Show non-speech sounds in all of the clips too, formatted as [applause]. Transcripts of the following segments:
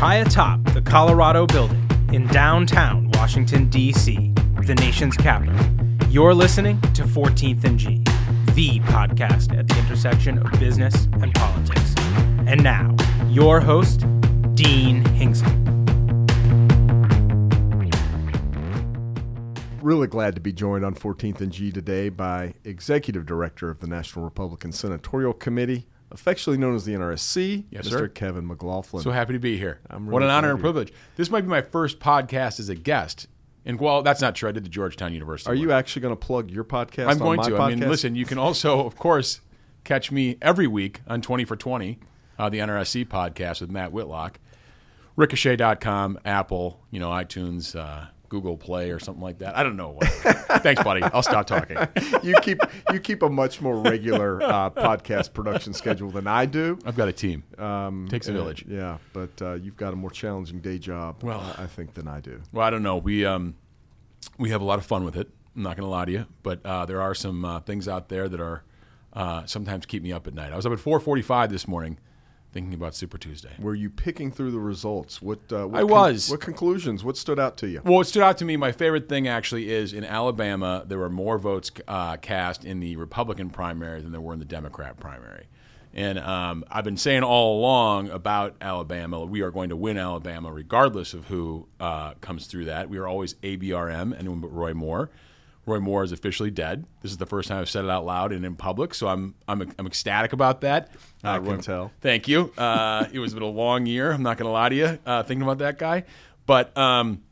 high atop the Colorado Building in downtown Washington, D.C., the nation's capital. You're listening to 14th and G, the podcast at the intersection of business and politics. And now, your host, Dean Hinkson. Really glad to be joined on 14th and G today by Executive Director of the National Republican Senatorial Committee, affectionately known as the NRSC, Yes, Mr. sir. Kevin McLaughlin. So happy to be here. I'm what an honor and privilege. This might be my first podcast as a guest. And well, that's not true. I did the Georgetown University. Are one. you actually going to plug your podcast? I'm going to. Podcast? I mean, listen, you can also, of course, catch me every week on 20 for 20, uh, the NRSC podcast with Matt Whitlock. Ricochet.com, Apple, you know, iTunes, uh, Google Play, or something like that. I don't know. What. [laughs] Thanks, buddy. I'll stop talking. [laughs] you keep you keep a much more regular uh, podcast production schedule than I do. I've got a team. Um, Takes a village. yeah, but uh, you've got a more challenging day job, Well- uh, I think, than I do. Well, I don't know. We um, we have a lot of fun with it. I'm not going to lie to you, but uh, there are some uh, things out there that are uh, sometimes keep me up at night. I was up at 4:45 this morning, thinking about Super Tuesday. Were you picking through the results? What, uh, what I was. What conclusions? What stood out to you? Well, what stood out to me, my favorite thing actually is in Alabama, there were more votes uh, cast in the Republican primary than there were in the Democrat primary. And um, I've been saying all along about Alabama, we are going to win Alabama regardless of who uh, comes through that. We are always ABRM, anyone but Roy Moore. Roy Moore is officially dead. This is the first time I've said it out loud and in public, so I'm I'm, I'm ecstatic about that. I Uh, can Roy- tell. Thank you. Uh, [laughs] it was been a long year. I'm not going to lie to you, uh, thinking about that guy. But um,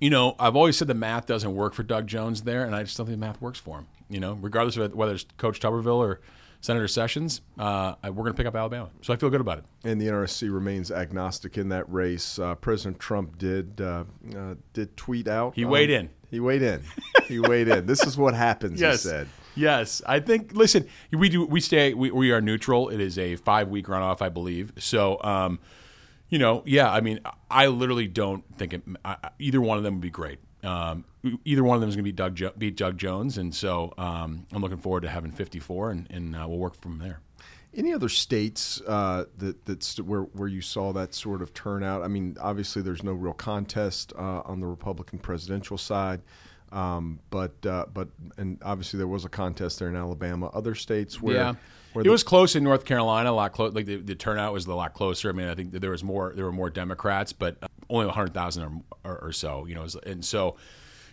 you know, I've always said the math doesn't work for Doug Jones there, and I just don't think the math works for him. You know, regardless of whether it's Coach Tuberville or Senator Sessions, uh, we're going to pick up Alabama. So I feel good about it. and the NRSC remains agnostic in that race. Uh, President Trump did uh, uh, did tweet out. He um, weighed in. He weighed in. He weighed in. This is what happens. Yes. He said. Yes, I think. Listen, we do. We stay. We, we are neutral. It is a five week runoff, I believe. So, um, you know, yeah. I mean, I literally don't think it, I, either one of them would be great. Um, either one of them is going to be Doug jo- beat Doug Jones, and so um, I'm looking forward to having 54, and, and uh, we'll work from there. Any other states uh, that that's where where you saw that sort of turnout? I mean, obviously there's no real contest uh, on the Republican presidential side, um, but uh, but and obviously there was a contest there in Alabama. Other states where yeah, where it the- was close in North Carolina. A lot close. Like the, the turnout was a lot closer. I mean, I think there was more. There were more Democrats, but only hundred thousand or, or, or so. You know, and so.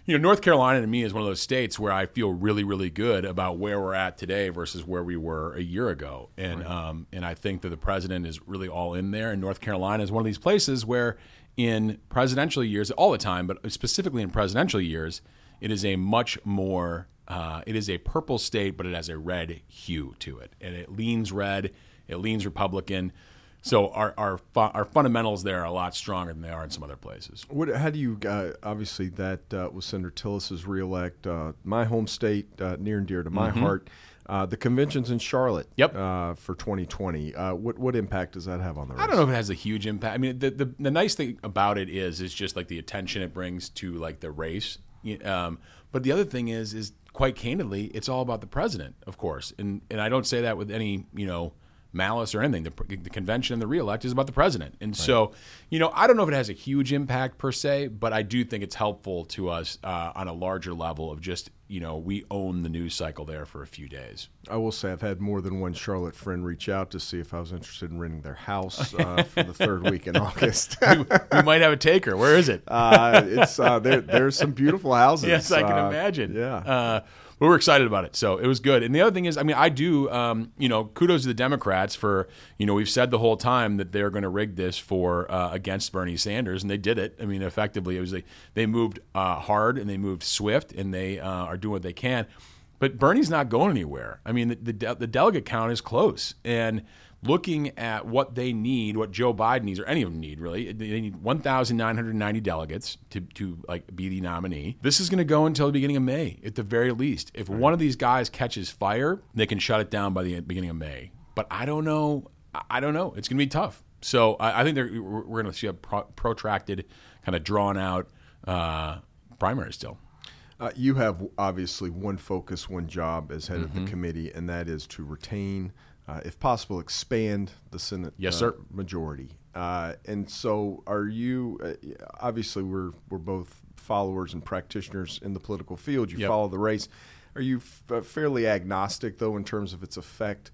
You know, North Carolina to me is one of those states where I feel really, really good about where we're at today versus where we were a year ago, and um, and I think that the president is really all in there. And North Carolina is one of these places where, in presidential years, all the time, but specifically in presidential years, it is a much more uh, it is a purple state, but it has a red hue to it, and it leans red. It leans Republican. So our our our fundamentals there are a lot stronger than they are in some other places. What, how do you uh, obviously that uh, was Senator Tillis's reelect, uh, my home state, uh, near and dear to my heart. Uh, the conventions in Charlotte, Mm-hmm. Yep. uh, for 2020. Uh, what what impact does that have on the race? I don't know if it has a huge impact. I mean, the, the the nice thing about it is is just like the attention it brings to like the race. Um, but the other thing is is quite candidly, it's all about the president, of course, and and I don't say that with any you know malice or anything. The, the convention and the reelect is about the president, and so you know I don't know if it has a huge impact per se, but I do think it's helpful to us uh, on a larger level of just you know we own the news cycle there for a few days. I will say I've had more than one Charlotte friend reach out to see if I was interested in renting their house [laughs] uh, for the third week in August. [laughs] we, we might have a taker. Where is it? uh, it's uh, there. There's some beautiful [laughs] houses. Yes, I can Uh, imagine. Yeah. But we're excited about it, so it was good. And the other thing is, I mean, I do, um, you know, kudos to the Democrats for, you know, we've said the whole time that they're going to rig this for uh, against Bernie Sanders, and they did it. I mean, effectively, it was like they moved uh, hard and they moved swift, and they uh, are doing what they can. But Bernie's not going anywhere. I mean, the, the, de- the delegate count is close, and looking at what they need, what Joe Biden needs, or any of them need really, they need 1,990 delegates to, to like be the nominee. This is going to go until the beginning of May, at the very least. If one of these guys catches fire, they can shut it down by the beginning of May. But I don't know. I- don't know. It's going to be tough. So I, I think they're, we're, we're going to see a pro- protracted, kind of drawn out uh, primary still. Uh, you have obviously one focus, one job as head Mm-hmm. of the committee, and that is to retain, uh, if possible, expand the Senate Yes, uh, sir. majority. Uh, and so, are you? Uh, obviously, we're we're both followers and practitioners in the political field. You Yep. follow the race. Are you f- fairly agnostic, though, in terms of its effect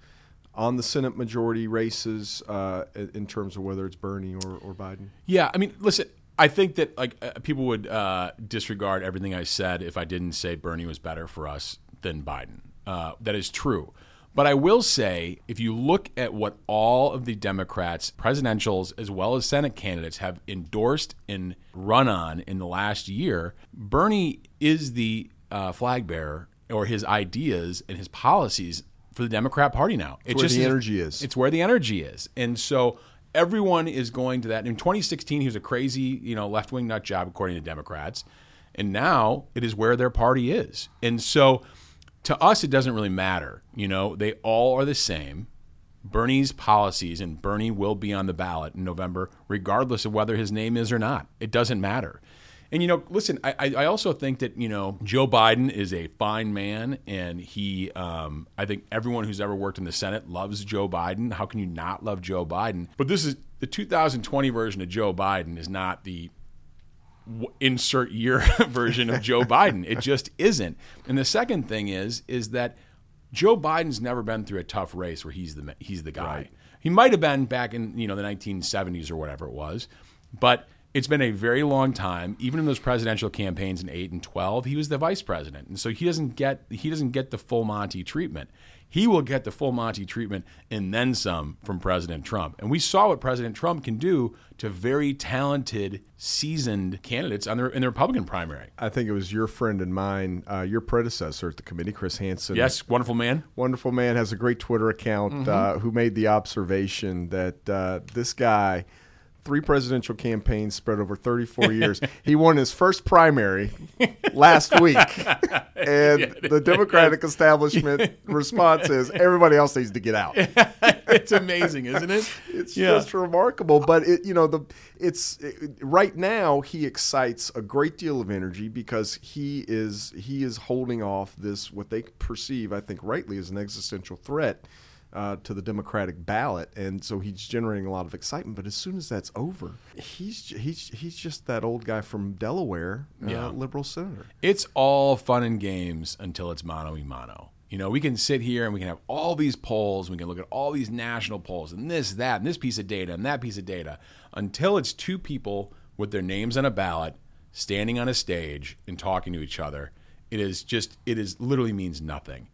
on the Senate majority races, uh, in terms of whether it's Bernie or, or Biden? Yeah, I mean, listen, I think that like uh, people would uh, disregard everything I said if I didn't say Bernie was better for us than Biden. Uh, that is true. But I will say, if you look at what all of the Democrats, presidentials as well as Senate candidates, have endorsed and run on in the last year, Bernie is the uh, flag bearer or his ideas and his policies for the Democrat Party now. It's where the energy is. It's where the energy is. And so everyone is going to that. In 2016, he was a crazy, you know, left wing nut job, according to Democrats. And now it is where their party is. And so to us, it doesn't really matter. You know, they all are the same. Bernie's policies, and Bernie will be on the ballot in November, regardless of whether his name is or not. It doesn't matter. And you know, listen, I, I also think that you know Joe Biden is a fine man, and he, um, I think everyone who's ever worked in the Senate loves Joe Biden. How can you not love Joe Biden? But this is the 2020 version of Joe Biden is not the insert year [laughs] version of Joe Biden. It just isn't. And the second thing is is that Joe Biden's never been through a tough race where he's the he's the guy. He might have been back in you know the 1970s or whatever it was, but it's been a very long time. Even in those presidential campaigns in eight and 12, he was the vice president, and so he doesn't get he doesn't get the full Monty treatment. He will get the full Monty treatment and then some from President Trump. And we saw what President Trump can do to very talented, seasoned candidates on their, in the Republican primary. I think it was your friend and mine, uh, your predecessor at the committee, Chris Hansen. Yes, wonderful man. wonderful man has a great Twitter account Mm-hmm. uh, who made the observation that uh, this guy, three presidential campaigns spread over 34 [laughs] years, he won his first primary last week, [laughs] [laughs] and the Democratic establishment response is everybody else needs to get out. it's amazing, isn't it? It's just remarkable, but it you know the it's it, right now he excites a great deal of energy because he is he is holding off this what they perceive I think rightly as an existential threat uh, to the Democratic ballot, and so he's generating a lot of excitement. But as soon as that's over, he's he's he's just that old guy from Delaware, uh, Yeah. liberal senator. It's all fun and games until it's mano y mano. You know, we can sit here and we can have all these polls, we can look at all these national polls and this, that, and this piece of data and that piece of data until it's two people with their names on a ballot standing on a stage and talking to each other. It is just, it is literally means nothing.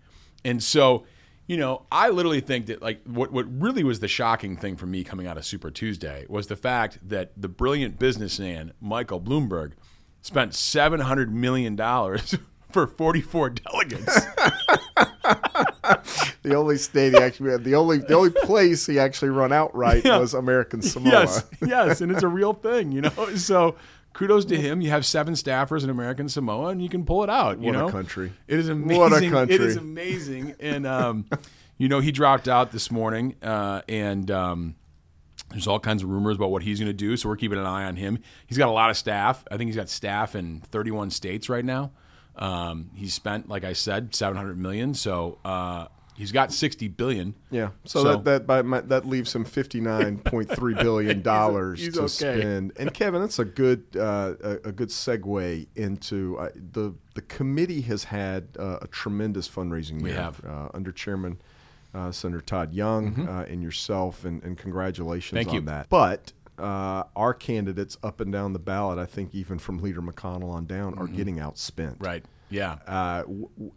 And so, you know, I literally think that like what what really was the shocking thing for me coming out of Super Tuesday was the fact that the brilliant businessman Michael Bloomberg spent seven hundred million dollars [laughs] for forty four delegates. [laughs] The only state he actually had, the only the only place he actually run outright Yeah. was American Samoa. yes, yes, and it's a real thing, you know. [laughs] So kudos to him. You have seven staffers in American Samoa, and you can pull it out. You What a country. It is amazing. What a country. It is amazing, and um, [laughs] you know he dropped out this morning, uh, and. Um, there's all kinds of rumors about what he's going to do, so we're keeping an eye on him. He's got a lot of staff. I think he's got staff in 31 states right now. Um, he's spent, like I said, 700 million. So uh, he's got 60 billion. Yeah, so, So- that that by my, that leaves him fifty nine point three billion [laughs] [laughs] dollars to okay. spend. And Kevin, that's a good uh, a, a good segue into uh, the the committee has had uh, a tremendous fundraising We year have. uh, under Chairman uh, Senator Todd Young uh, and yourself, and, and congratulations Mm-hmm. Thank on you. that. But uh, our candidates up and down the ballot, I think even from Leader McConnell on down, are getting outspent. Mm-hmm. Right. Yeah. Uh, w- w-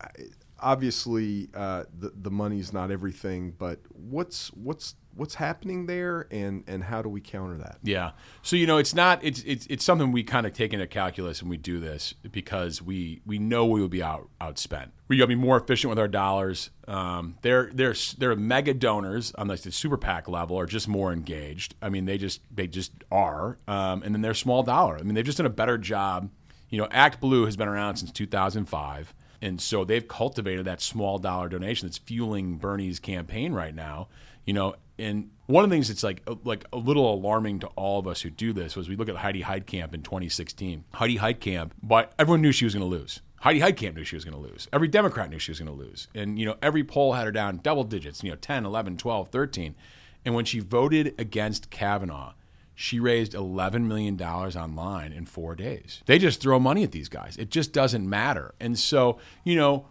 obviously, uh, the the money's not everything, but what's what's what's happening there, and and how do we counter that? Yeah. So you know, it's not. It's it's it's something we kind of take into calculus when we do this because we we know we will be out outspent. We got to be more efficient with our dollars. Um, they're they're they're mega donors on like the super PAC level are just more engaged. I mean, they just they just are. Um, and then they're small dollar. I mean, they've just done a better job. You know, Act Blue has been around since 2005. And so they've cultivated that small dollar donation that's fueling Bernie's campaign right now. You know, and one of the things that's like like a little alarming to all of us who do this was we look at Heidi Heitkamp in 2016. Heidi Heitkamp, but everyone knew she was going to lose. Heidi Heitkamp knew she was going to lose. Every Democrat knew she was going to lose. And you know, every poll had her down double digits, you know, 10, 11, 12, 13. And when she voted against Kavanaugh, she raised $11 million online in four days. They just throw money at these guys. It just doesn't matter. And so, you know,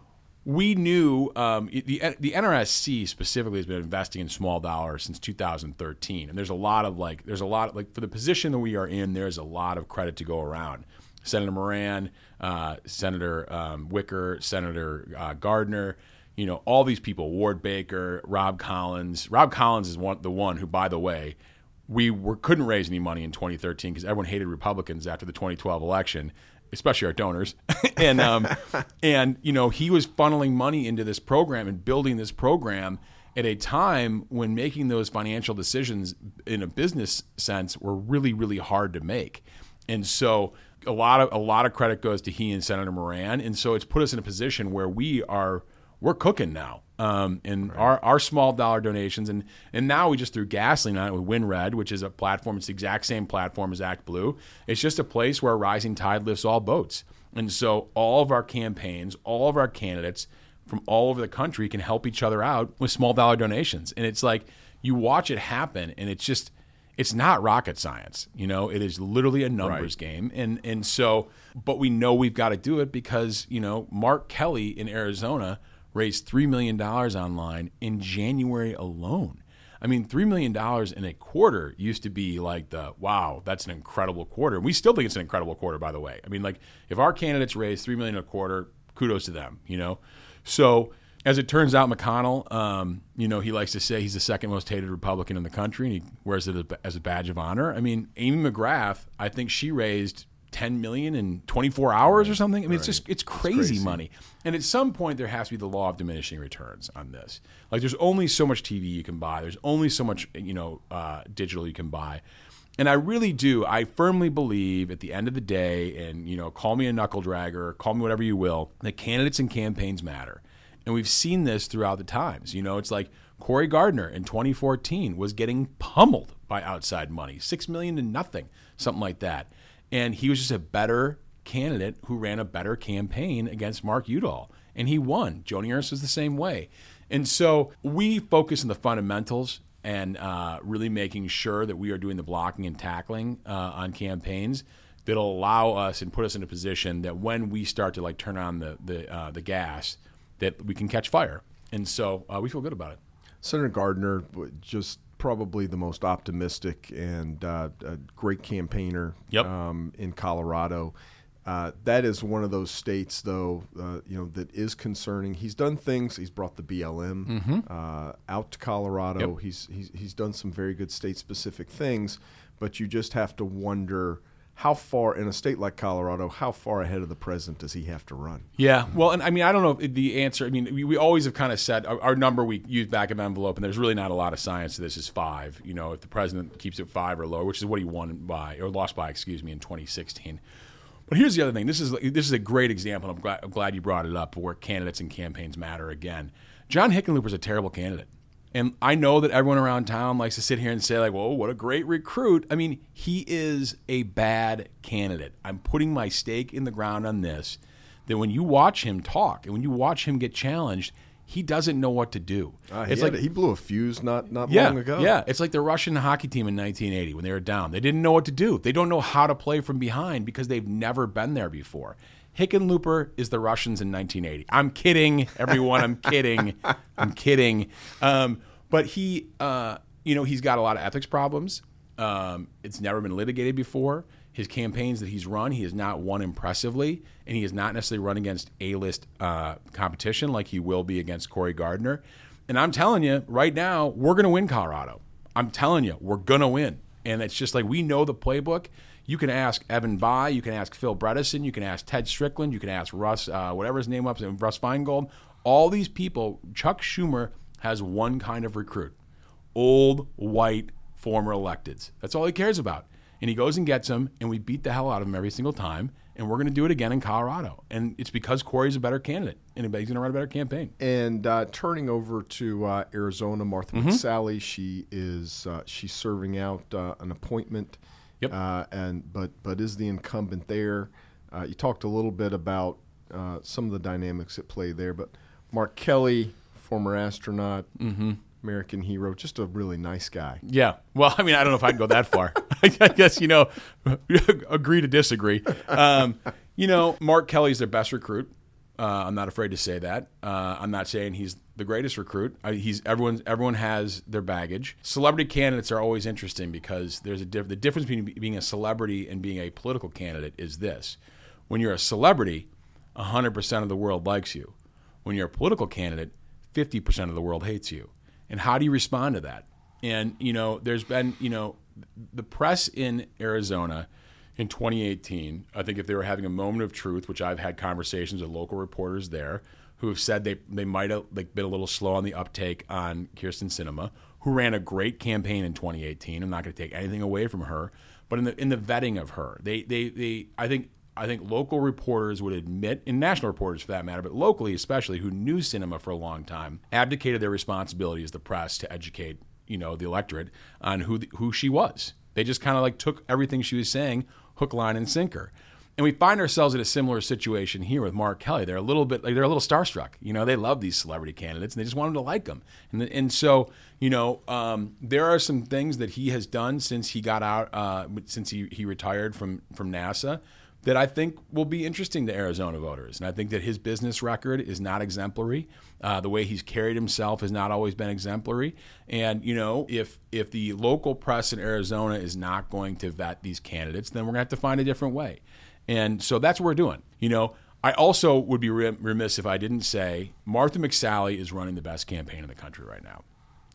we knew um, the the NRSC specifically has been investing in small dollars since 2013, and there's a lot of like there's a lot of, like for the position that we are in, there's a lot of credit to go around. Senator Moran, uh, Senator um, Wicker, Senator uh, Gardner, you know, all these people, Ward Baker, Rob Collins. Rob Collins is one the one who, by the way, we were, couldn't raise any money in 2013 because everyone hated Republicans after the 2012 election, especially our donors. [laughs] and um, [laughs] and you know he was funneling money into this program and building this program at a time when making those financial decisions in a business sense were really really hard to make. And so a lot of a lot of credit goes to he and Senator Moran, and so it's put us in a position where we are we're cooking now. Um, and right. our, our small dollar donations, and and now we just threw gasoline on it with WinRed, which is a platform. It's the exact same platform as Act Blue. It's just a place where a rising tide lifts all boats. And so all of our campaigns, all of our candidates from all over the country can help each other out with small dollar donations. And it's like you watch it happen, and it's just it's not rocket science. You know, it is literally a numbers right. game. And and so, but we know we've got to do it because you know Mark Kelly in Arizona raised $3 million online in January alone. I mean, $3 million in a quarter used to be like the wow, that's an incredible quarter. We still think it's an incredible quarter, by the way. I mean, like if our candidates raise 3 million a quarter, kudos to them, you know? So, as it turns out, McConnell, um, you know, he likes to say he's the second most hated Republican in the country, and he wears it as a badge of honor. I mean, Amy McGrath, I think she raised 10 million in 24 hours or something. I mean, right. it's just it's crazy, it's crazy, money. And at some point, there has to be the law of diminishing returns on this. Like, there's only so much TV you can buy. There's only so much you know uh, digital you can buy. And I really do. I firmly believe at the end of the day, and you know, call me a knuckle dragger, call me whatever you will, that candidates and campaigns matter. And we've seen this throughout the times. You know, it's like Cory Gardner in 2014 was getting pummeled by outside money, six million to nothing, something like that and he was just a better candidate who ran a better campaign against Mark Udall, and he won. Joni Ernst was the same way, and so we focus on the fundamentals and uh, really making sure that we are doing the blocking and tackling uh, on campaigns that'll allow us and put us in a position that when we start to like turn on the the, uh, the gas, that we can catch fire, and so uh, we feel good about it. Senator Gardner just probably the most optimistic and uh, great campaigner yep. um, in Colorado. Uh, that is one of those states, though, uh, you know, that is concerning. He's done things. He's brought the BLM mm-hmm. Uh, out to Colorado. Yep. He's, he's he's done some very good state-specific things, but you just have to wonder how far in a state like Colorado, how far ahead of the president does he have to run? Yeah, well, and I mean, I don't know the answer. I mean, we, we always have kind of said our, our, number we use back of envelope, and there's really not a lot of science to this. Is five. You know, if the president keeps it five or lower, which is what he won by or lost by, excuse me, in 2016. But here's the other thing. This is this is a great example. I'm glad, I'm glad you brought it up. Where candidates and campaigns matter again. John Hickenlooper is a terrible candidate. And I know that everyone around town likes to sit here and say, like, whoa, what a great recruit. I mean, he is a bad candidate. I'm putting my stake in the ground on this that when you watch him talk and when you watch him get challenged, he doesn't know what to do. Uh, it's like he blew a fuse not not yeah, long ago. Yeah, it's like the Russian hockey team in 1980 when they were down. They didn't know what to do. They don't know how to play from behind because they've never been there before. Hickenlooper is the Russians in 1980. I'm kidding, everyone. I'm kidding. I'm kidding. Um, but he, uh, you know, he's got a lot of ethics problems. Um, it's never been litigated before. His campaigns that he's run, he has not won impressively, and he has not necessarily run against A-list uh, competition like he will be against Cory Gardner. And I'm telling you, right now, we're going to win Colorado. I'm telling you, we're going to win. And it's just like we know the playbook. You can ask Evan Bayh, you can ask Phil Bredesen, you can ask Ted Strickland, you can ask Russ, uh, whatever his name was, Russ Feingold. All these people, Chuck Schumer has one kind of recruit old, white, former electeds. That's all he cares about. And he goes and gets them, and we beat the hell out of him every single time. And we're going to do it again in Colorado. And it's because Cory's a better candidate, and he's going to run a better campaign. And uh, turning over to uh, Arizona, Martha mm-hmm. McSally, she is uh, she's serving out uh, an appointment Yep. Uh, and but but is the incumbent there? Uh, you talked a little bit about uh, some of the dynamics at play there, but Mark Kelly, former astronaut, mm-hmm. American hero, just a really nice guy. Yeah. Well, [laughs] I mean, I don't know if I'd go that far. [laughs] I guess you know, [laughs] agree to disagree. Um, you know, Mark Kelly's their best recruit. Uh, I'm not afraid to say that. Uh, I'm not saying he's the greatest recruit. He's everyone. Everyone has their baggage. Celebrity candidates are always interesting because there's a diff- the difference between being a celebrity and being a political candidate is this: when you're a celebrity, 100% of the world likes you. When you're a political candidate, 50% of the world hates you. And how do you respond to that? And you know, there's been you know, the press in Arizona in 2018, I think if they were having a moment of truth, which I've had conversations with local reporters there who have said they, they might have like been a little slow on the uptake on Kyrsten Sinema, who ran a great campaign in 2018. I'm not going to take anything away from her, but in the in the vetting of her, they they they I think I think local reporters would admit, and national reporters for that matter, but locally especially, who knew Sinema for a long time, abdicated their responsibility as the press to educate you know the electorate on who the, who she was. They just kind of like took everything she was saying hook, line, and sinker. And we find ourselves in a similar situation here with Mark Kelly. They're a little bit like they're a little starstruck. You know, they love these celebrity candidates and they just want them to like them. And and so you know, um, there are some things that he has done since he got out, uh, since he, he retired from from NASA, that I think will be interesting to Arizona voters. And I think that his business record is not exemplary. Uh, the way he's carried himself has not always been exemplary. And you know, if if the local press in Arizona is not going to vet these candidates, then we're gonna have to find a different way. And so that's what we're doing. You know, I also would be remiss if I didn't say Martha McSally is running the best campaign in the country right now.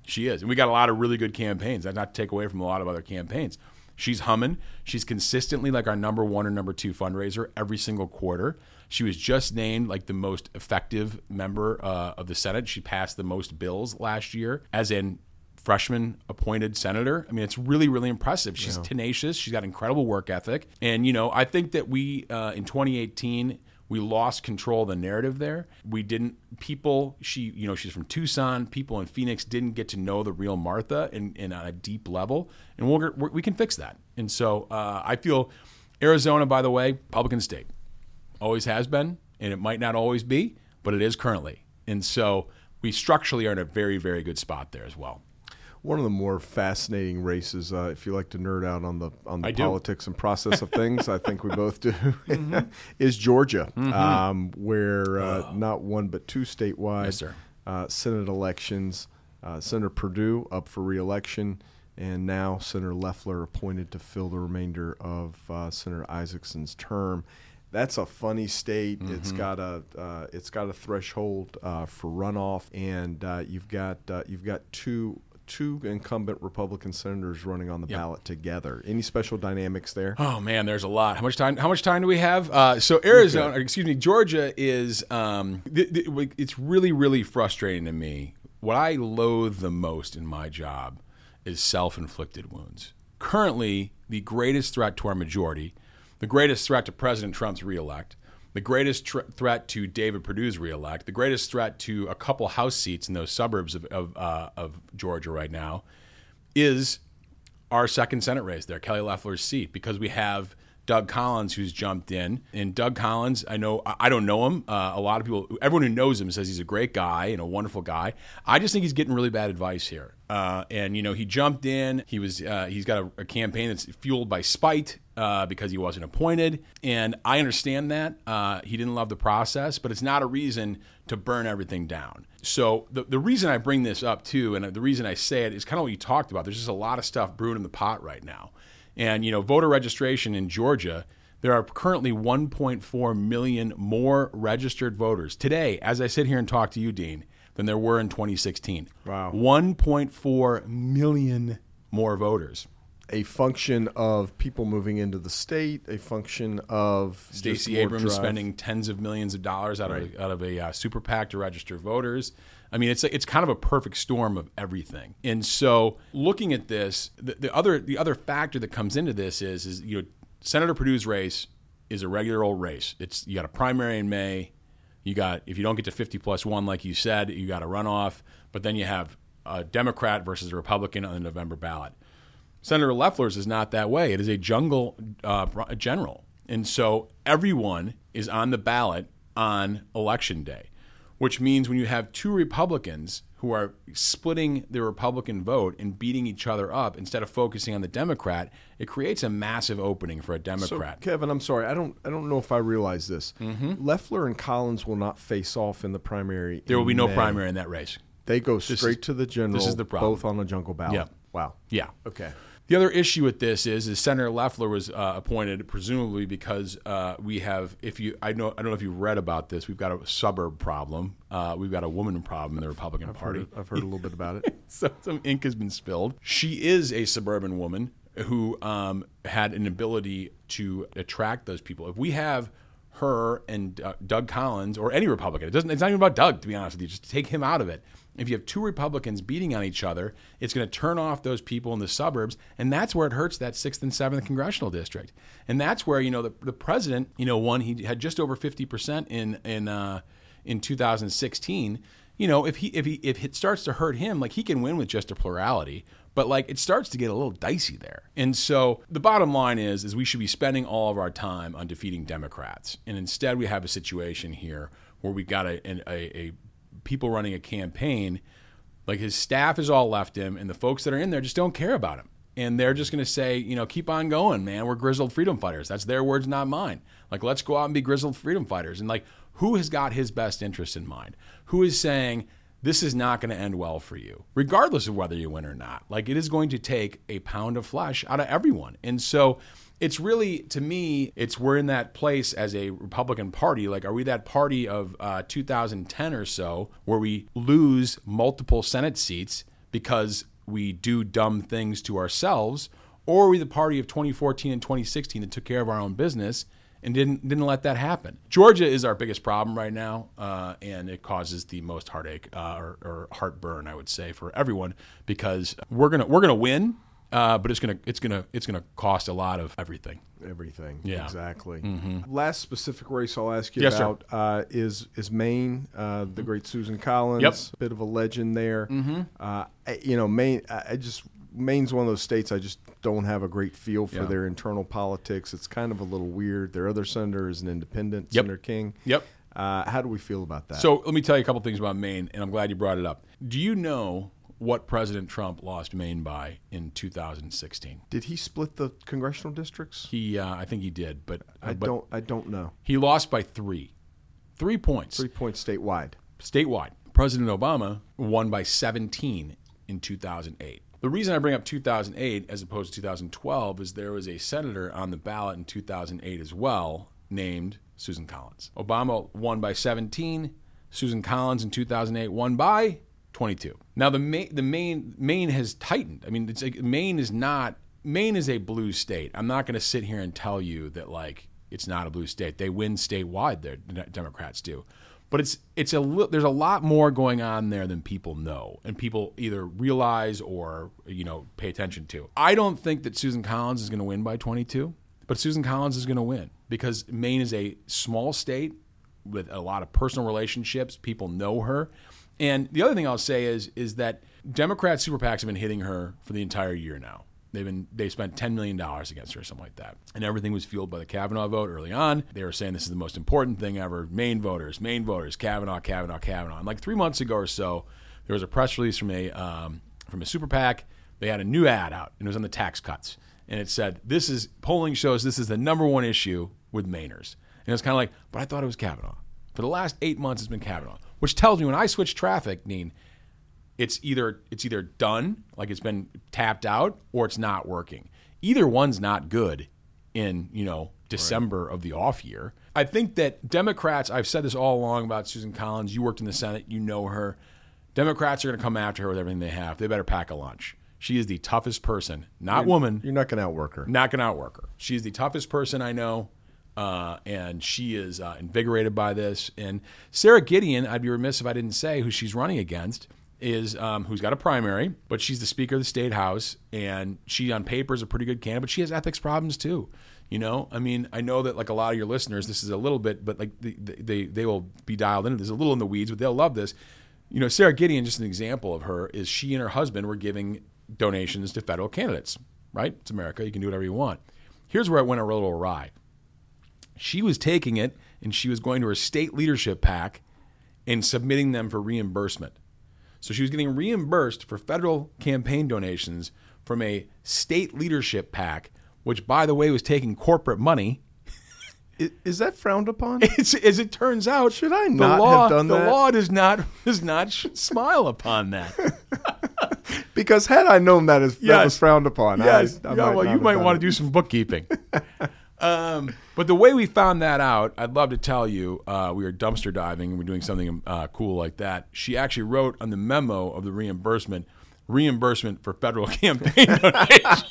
She is, and we got a lot of really good campaigns. That's not to take away from a lot of other campaigns. She's humming. She's consistently like our number one or number two fundraiser every single quarter. She was just named like the most effective member uh, of the Senate. She passed the most bills last year, as in freshman appointed senator. I mean, it's really, really impressive. She's yeah. tenacious. She's got incredible work ethic. And, you know, I think that we, uh, in 2018, we lost control of the narrative there. We didn't people she you know she's from Tucson. People in Phoenix didn't get to know the real Martha in, in a deep level, and we'll, we can fix that. And so uh, I feel Arizona, by the way, Republican state, always has been, and it might not always be, but it is currently. And so we structurally are in a very very good spot there as well. One of the more fascinating races, uh, if you like to nerd out on the on the I politics do. and process of things, I think we [laughs] both do, mm-hmm. [laughs] is Georgia, mm-hmm. um, where uh, oh. not one but two statewide yes, uh, Senate elections. Uh, Senator Perdue up for reelection, and now Senator Loeffler appointed to fill the remainder of uh, Senator Isakson's term that's a funny state. Mm-hmm. It's got a uh, it's got a threshold uh, for runoff, and uh, you've got uh, you've got two two incumbent Republican senators running on the yep. ballot together. Any special dynamics there? Oh man, there's a lot. How much time? How much time do we have? Uh, so Arizona, excuse me, Georgia is. Um, th- th- it's really, really frustrating to me. What I loathe the most in my job is self-inflicted wounds. Currently, the greatest threat to our majority, the greatest threat to President Trump's reelect, the greatest tr- threat to David Perdue's reelect, the greatest threat to a couple House seats in those suburbs of, of, uh, of Georgia right now, is our second Senate race there, Kelly Loeffler's seat, because we have Doug Collins who's jumped in. And Doug Collins, I know I don't know him. Uh, a lot of people, everyone who knows him says he's a great guy and a wonderful guy. I just think he's getting really bad advice here. Uh, and you know, he jumped in. He was uh, he's got a, a, campaign that's fueled by spite uh, because he wasn't appointed. And I understand that uh, he didn't love the process, but it's not a reason to burn everything down. So the the reason I bring this up too, and the reason I say it is kind of what you talked about. There's just a lot of stuff brewing in the pot right now. And you know, voter registration in Georgia, there are currently 1.4 million more registered voters today, as I sit here and talk to you, Dean, than there were in 2016. Wow. 1.4 million more voters. A function of people moving into the state, a function of Stacey Abrams drive. spending tens of millions of dollars out right. of a, out of a uh, super PAC to register voters. I mean, it's it's kind of a perfect storm of everything. And so, looking at this, the, the other the other factor that comes into this is is you know Senator Perdue's race is a regular old race. It's you got a primary in May. You got if you don't get to 50 plus one, like you said, you got a runoff. But then you have a Democrat versus a Republican on the November ballot. Senator Loeffler's is not that way. It is a jungle uh, general, and so everyone is on the ballot on election day which means when you have two Republicans who are splitting the Republican vote and beating each other up instead of focusing on the Democrat, it creates a massive opening for a So, Democrat. Kevin, I'm sorry. I don't. I don't know if I realize this. Mm-hmm. Loeffler and Collins will not face off in the primary. there will be no May. primary in that race. They go straight is- to the general. this is the problem. Both on a jungle ballot. Yeah. Wow. Yeah. Okay. The other issue with this is, is Senator Loeffler was uh, appointed presumably because uh, we have, if you, I know, I don't know if you've read about this. We've got a suburb problem. Uh, we've got a woman problem in the Republican Party. Heard- I've heard a little bit about it. [laughs] so some ink has been spilled. She is a suburban woman who um, had an ability to attract those people. If we have her and uh, Doug Collins or any Republican, it doesn't. It's not even about Doug, to be honest with you. Just take him out of it. If you have two Republicans beating on each other, it's going to turn off those people in the suburbs, and that's where it hurts that sixth and seventh congressional district. And that's where you know the, the president, you know, won. He had just over fifty percent in in uh, in 2016 you know, if he if he if it starts to hurt him, like he can win with just a plurality, but like it starts to get a little dicey there. And so the bottom line is is we should be spending all of our time on defeating Democrats, and instead we have a situation here where we got a, a, a people running a campaign, like his staff has all left him, and the folks that are in there just don't care about him. And they're just going to say, you know, keep on going, man. We're grizzled freedom fighters. That's their words, not mine. Like, let's go out and be grizzled freedom fighters. And like, who has got his best interest in mind? Who is saying this is not going to end well for you, regardless of whether you win or not? Like, it is going to take a pound of flesh out of everyone. And so, it's really to me it's we're in that place as a republican party like are we that party of uh, 2010 or so where we lose multiple senate seats because we do dumb things to ourselves or are we the party of 2014 and 2016 that took care of our own business and didn't didn't let that happen. Georgia is our biggest problem right now, uh, and it causes the most heartache uh, or, or heartburn, I would say, for everyone because we're gonna we're gonna win, uh, but it's gonna it's gonna it's gonna cost a lot of everything. Everything. Yeah. Exactly. Last specific race I'll ask you Yes, about uh, is is Maine. Uh, the great Susan Collins. Yep. Bit of a legend there. Uh, I- you know, Maine. I I just Maine's one of those states I just don't have a great feel for Yeah. their internal politics. It's kind of a little weird. Their other senator is an independent, Yep. Senator King. Yep. Uh, how do we feel about that? So let me tell you a couple things about Maine, and I'm glad you brought it up. Do you know what President Trump lost Maine by in 2016? did he split the congressional districts? He, uh, I think he did, but I but don't. I don't know. He lost by three, three points Three points statewide. statewide. President Obama won by 17 in 2008. The reason I bring up 2008 as opposed to 2012 is there was a senator on the ballot in 2008 as well named Susan Collins. Obama won by 17. Susan Collins in 2008 won by 22. Now the main, the main Maine has tightened. I mean, it's like, Maine is not Maine is a blue state. I'm not going to sit here and tell you that like it's not a blue state. They win statewide. The Democrats do but it's it's a li- there's a lot more going on there than people know and people either realize or you know pay attention to. I don't think that Susan Collins is going to win by 22, but Susan Collins is going to win because Maine is a small state with a lot of personal relationships. People know her. And the other thing I'll say is is that Democrat super PACs have been hitting her for the entire year now. They've been they spent ten million dollars against her or something like that, and everything was fueled by the Kavanaugh vote early on. They were saying this is the most important thing ever. Maine voters, Maine voters, Kavanaugh, Kavanaugh, Kavanaugh. And like three months ago or so, there was a press release from a um, from a super PAC. They had a new ad out, and it was on the tax cuts, and it said, "This is polling shows this is the number one issue with Mainers." And it was kind of like, but I thought it was Kavanaugh. For the last eight months, it's been Kavanaugh, which tells me when I switch traffic, Dean, it's either it's either done, like it's been tapped out, or it's not working. Either one's not good in you know December of the off year. I think that Democrats. I've said this all along about Susan Collins. You worked in the Senate, you know her. Democrats are going to come after her with everything they have. They better pack a lunch. She is the toughest person, not woman, You're not going to outwork her. not going to outwork her. She's the toughest person I know, uh, and she is uh, invigorated by this. And Sara Gideon, I'd be remiss if I didn't say who she's running against, is um, who's got a primary, but she's the Speaker of the State House, and she on paper is a pretty good candidate, but she has ethics problems too. You know, I mean, I know that like a lot of your listeners, this is a little bit, but like they they, they will be dialed into this a little in the weeds, but they'll love this. You know, Sara Gideon, just an example of her, is she and her husband were giving donations to federal candidates, right? It's America. You can do whatever you want. Here's where it went a little awry. She was taking it and she was going to her state leadership PAC and submitting them for reimbursement. So she was getting reimbursed for federal campaign donations from a state leadership PAC, which, by the way, was taking corporate money. [laughs] Is that frowned upon? [laughs] It's, as it turns out, Should I the not have law, done the that? law does not [laughs] does not smile upon that. Because had I known that is that was frowned upon, Yes. I, I yeah, well, you have might want it. to do some bookkeeping. Um, but the way we found that out, I'd love to tell you. Uh, we were dumpster diving and we're doing something uh, cool like that. She actually wrote on the memo of the reimbursement, reimbursement for federal [laughs] campaign donations.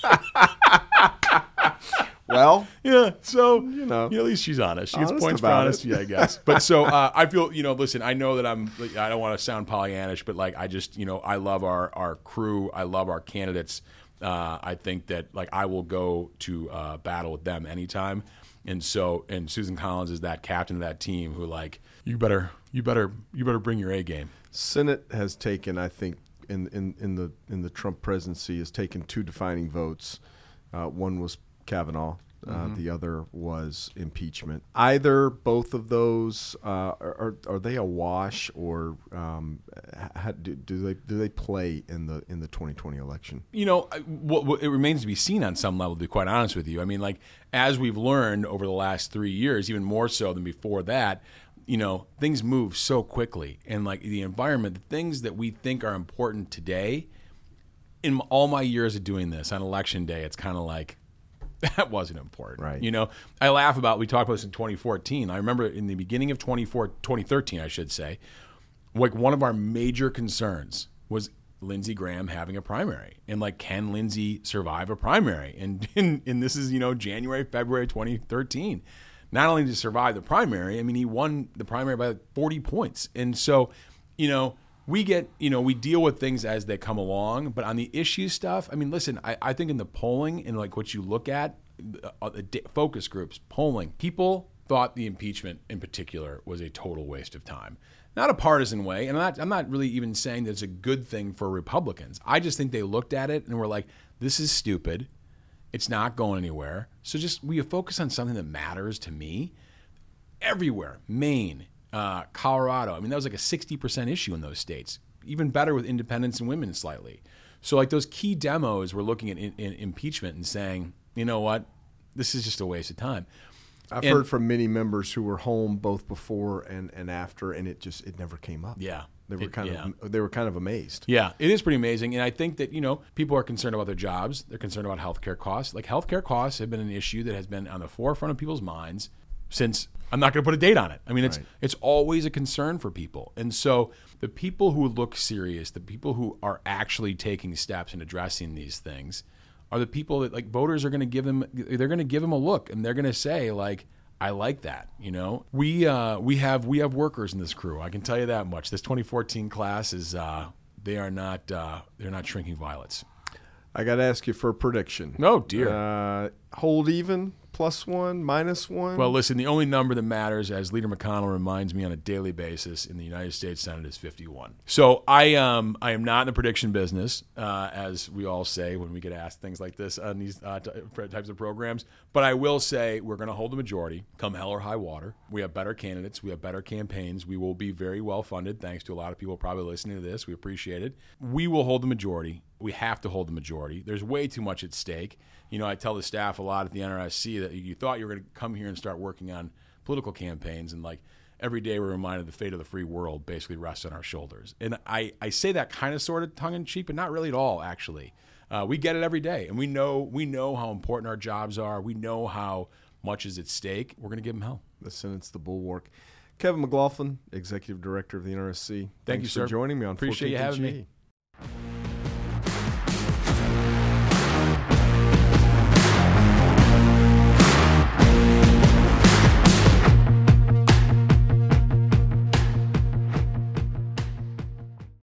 Well, yeah, so you know. at least she's honest. She gets Honest points for honesty, I guess. But so uh, I feel, you know, listen, I know that I'm. I don't want to sound Pollyannish, but like I just, you know, I love our our crew. I love our candidates. Uh, I think that like I will go to uh, battle with them anytime. And so, and Susan Collins is that captain of that team who like you better, you better, you better bring your A game. Senate has taken, I think, in, in, in the in the Trump presidency, has taken two defining votes. Uh, one was Kavanaugh. Uh, The other was impeachment. Either both of those uh, are, are are they a wash or um, how, do, do they do they play in the in the 2020 election? you know, what, what, it remains to be seen on some level. To be quite honest with you, I mean, like as we've learned over the last three years, even more so than before that, you know, things move so quickly, and like the environment, the things that we think are important today. In all my years of doing this on election day, it's kind of like [laughs] that wasn't important. Right. You know, I laugh about, we talked about this in 2014. I remember in the beginning of 24, 2013, I should say, like one of our major concerns was Lindsey Graham having a primary. And like, can Lindsey survive a primary? And, [laughs] and, and this is, you know, January, February 2013. Not only did he survive the primary, I mean, he won the primary by 40 points. And so, you know, we get, you know, we deal with things as they come along. But on the issue stuff, I mean, listen, I, I think in the polling and like what you look at, uh, focus groups, polling, people thought the impeachment in particular was a total waste of time. Not a partisan way, and I'm not, I'm not really even saying that it's a good thing for Republicans. I just think they looked at it and were like, this is stupid. It's not going anywhere. So just we focus on something that matters to me everywhere. Maine, uh, Colorado. I mean, that was like a 60% issue in those states. Even better with independents and women slightly. So, like those key demos, we're looking at in, in impeachment and saying, you know what, this is just a waste of time. I've And- heard from many members who were home both before and, and after, and it just it never came up. Yeah. they were It- kind yeah. of they were kind of amazed. Yeah, it is pretty amazing. And I think that, you know, people are concerned about their jobs. They're concerned about healthcare costs. Like healthcare costs have been an issue that has been on the forefront of people's minds since I'm not going to put a date on it. I mean, it's Right. it's always a concern for people. And so the people who look serious, the people who are actually taking steps and addressing these things are the people that like voters are going to give them they're going to give them a look and they're going to say like I like that. You know, we uh, we have we have workers in this crew. I can tell you that much. This 2014 class is uh, they are not uh, they're not shrinking violets. I got to ask you for a prediction. Oh, dear. Uh, hold even, plus one, minus one. Well, listen, the only number that matters, as Leader McConnell reminds me on a daily basis in the United States Senate, is 51. So I um I am not in the prediction business, uh, as we all say when we get asked things like this on these uh, t- types of programs. But I will say we're going to hold the majority, come hell or high water. We have better candidates, we have better campaigns. We will be very well funded, thanks to a lot of people probably listening to this. We appreciate it. We will hold the majority. We have to hold the majority. There's way too much at stake. You know, I tell the staff a lot at the NRSC that you thought you were going to come here and start working on political campaigns, and like every day we're reminded the fate of the free world basically rests on our shoulders. And I, I say that kind of sort of tongue in cheek, but not really at all, actually. Uh, we get it every day, and we know we know how important our jobs are. We know how much is at stake. We're going to give them hell. the Senate's the bulwark. Kevin McLaughlin, Executive Director of the NRSC. Thank Thanks you, for sir. joining me on Appreciate you 14th having G. me.